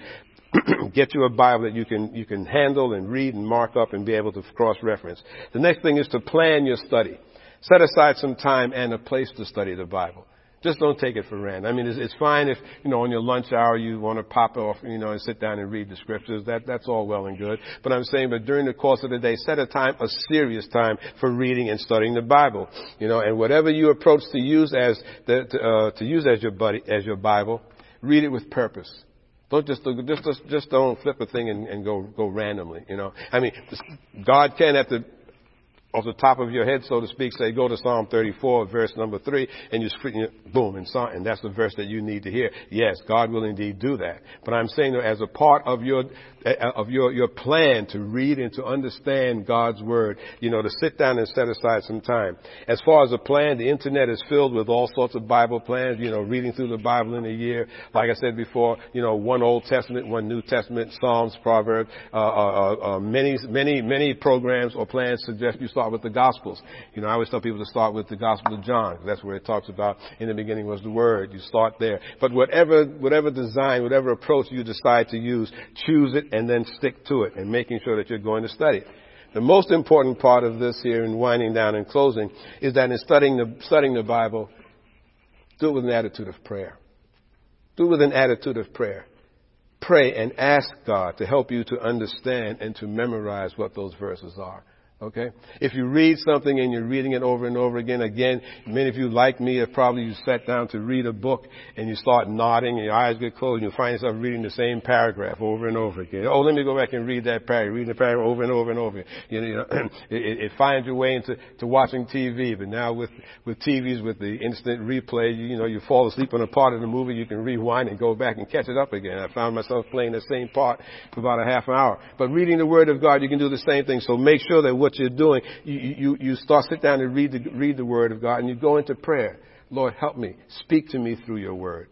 A: get you a Bible that you can, you can handle and read and mark up and be able to cross-reference. The next thing is to plan your study. Set aside some time and a place to study the Bible. Just don't take it for granted. I mean, it's, it's fine if, you know, on your lunch hour you want to pop off, you know, and sit down and read the scriptures. That, that's all well and good. But I'm saying, but during the course of the day, set a time, a serious time for reading and studying the Bible. You know, and whatever you approach to use as, the, to, uh, to use as your buddy, as your Bible, read it with purpose. Don't just, just, just, just don't flip a thing and, and go, go randomly, you know. I mean, God can the off the top of your head, so to speak, say, go to Psalm 34, verse number 3, and you, boom, and, and that's the verse that you need to hear. Yes, God will indeed do that. But I'm saying that as a part of your uh, of your, your plan to read and to understand God's Word, you know, to sit down and set aside some time. As far as a plan, the internet is filled with all sorts of Bible plans, you know, reading through the Bible in a year. Like I said before, you know, one Old Testament, one New Testament, Psalms, Proverbs, uh, uh, uh, uh many, many, many programs or plans suggest you start with the Gospels. You know, I always tell people to start with the Gospel of John. That's where it talks about in the beginning was the Word. You start there. But whatever, whatever design, whatever approach you decide to use, choose it and then stick to it and making sure that you're going to study it. The most important part of this here in winding down and closing is that in studying the, studying the Bible, do it with an attitude of prayer. Do it with an attitude of prayer. Pray and ask God to help you to understand and to memorize what those verses are. Okay? If you read something and you're reading it over and over again, again, many of you like me have probably you sat down to read a book and you start nodding and your eyes get closed and you find yourself reading the same paragraph over and over again. Oh, let me go back and read that paragraph, read the paragraph over and over and over. You know, you know it, it finds your way into to watching TV, but now with, with TVs, with the instant replay, you, you know, you fall asleep on a part of the movie, you can rewind and go back and catch it up again. I found myself playing the same part for about a half an hour. But reading the Word of God, you can do the same thing. So make sure that what what you're doing, you, you, you start sit down and read the, read the Word of God and you go into prayer. Lord, help me. Speak to me through your Word.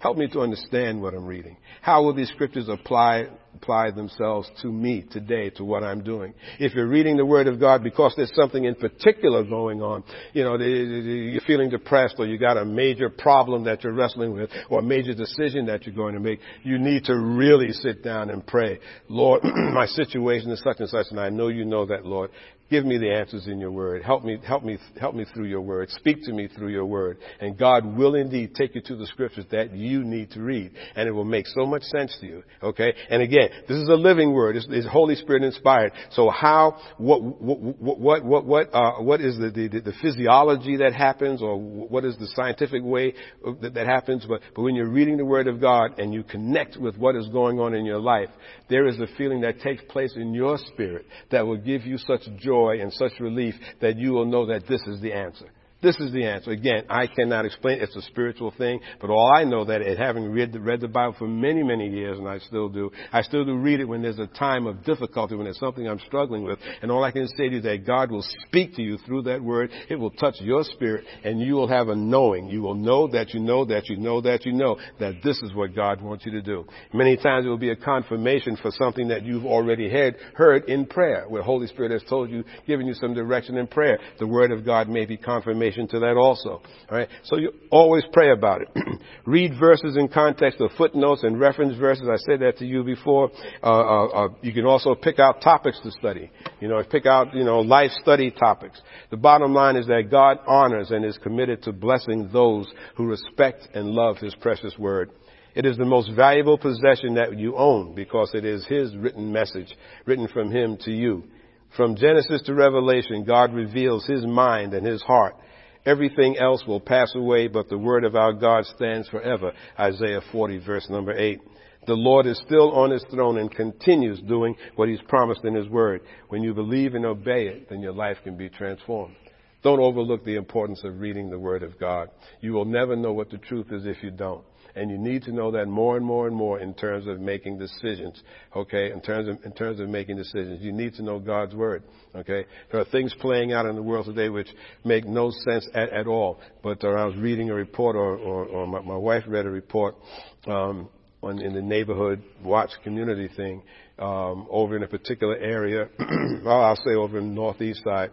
A: Help me to understand what I'm reading. How will these scriptures apply, apply themselves to me today, to what I'm doing? If you're reading the Word of God because there's something in particular going on, you know, you're feeling depressed or you got a major problem that you're wrestling with or a major decision that you're going to make, you need to really sit down and pray. Lord, my situation is such and such and I know you know that, Lord. Give me the answers in your word. Help me, help me, help me through your word. Speak to me through your word. And God will indeed take you to the scriptures that you need to read. And it will make so much sense to you. Okay? And again, this is a living word. It's, it's Holy Spirit inspired. So how, what, what, what, what, what, uh, what is the, the, the physiology that happens or what is the scientific way that, that happens? But, but when you're reading the word of God and you connect with what is going on in your life, there is a feeling that takes place in your spirit that will give you such joy joy and such relief that you will know that this is the answer. This is the answer. Again, I cannot explain. It's a spiritual thing, but all I know that it, having read the, read the Bible for many, many years, and I still do, I still do read it when there's a time of difficulty, when there's something I'm struggling with. And all I can say to you is that God will speak to you through that word. It will touch your spirit, and you will have a knowing. You will know that you know that you know that you know that this is what God wants you to do. Many times it will be a confirmation for something that you've already heard, heard in prayer, where Holy Spirit has told you, given you some direction in prayer. The word of God may be confirmation to that also. Alright? So you always pray about it. Read verses in context of footnotes and reference verses. I said that to you before. Uh, uh, uh, you can also pick out topics to study. You know, pick out, you know, life study topics. The bottom line is that God honors and is committed to blessing those who respect and love His precious word. It is the most valuable possession that you own because it is His written message, written from Him to you. From Genesis to Revelation, God reveals His mind and His heart Everything else will pass away, but the word of our God stands forever. Isaiah 40 verse number 8. The Lord is still on his throne and continues doing what he's promised in his word. When you believe and obey it, then your life can be transformed. Don't overlook the importance of reading the word of God. You will never know what the truth is if you don't. And you need to know that more and more and more in terms of making decisions. Okay? In terms of, in terms of making decisions. You need to know God's Word. Okay? There are things playing out in the world today which make no sense at, at all. But uh, I was reading a report or, or, or my, my, wife read a report, um, on, in the neighborhood watch community thing, um, over in a particular area. well, I'll say over in the northeast side.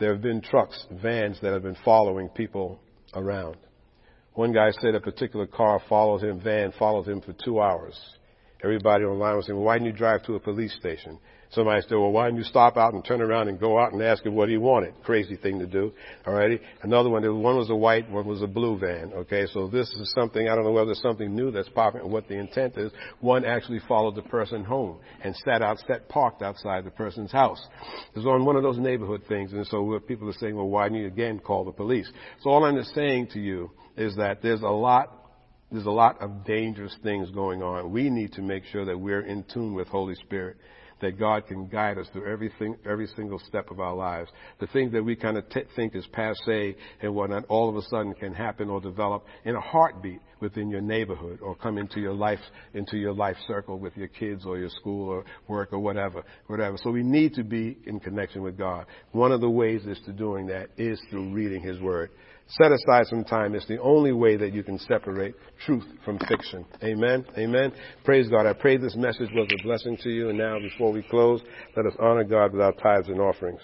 A: There have been trucks, vans that have been following people around. One guy said a particular car followed him, van followed him for two hours. Everybody online was saying, well, why didn't you drive to a police station? Somebody said, well, why didn't you stop out and turn around and go out and ask him what he wanted? Crazy thing to do. Alrighty. Another one, one was a white, one was a blue van. Okay. So this is something, I don't know whether it's something new that's popping what the intent is. One actually followed the person home and sat out, sat parked outside the person's house. It was on one of those neighborhood things. And so people are saying, well, why didn't you again call the police? So all I'm just saying to you is that there's a lot there's a lot of dangerous things going on. We need to make sure that we're in tune with Holy Spirit that God can guide us through everything, every single step of our lives. The things that we kind of t- think is passe and whatnot, all of a sudden can happen or develop in a heartbeat within your neighborhood or come into your life, into your life circle with your kids or your school or work or whatever, whatever. So we need to be in connection with God. One of the ways is to doing that is through reading His Word. Set aside some time. It's the only way that you can separate truth from fiction. Amen. Amen. Praise God. I pray this message was a blessing to you. And now, before we close, let us honor God with our tithes and offerings.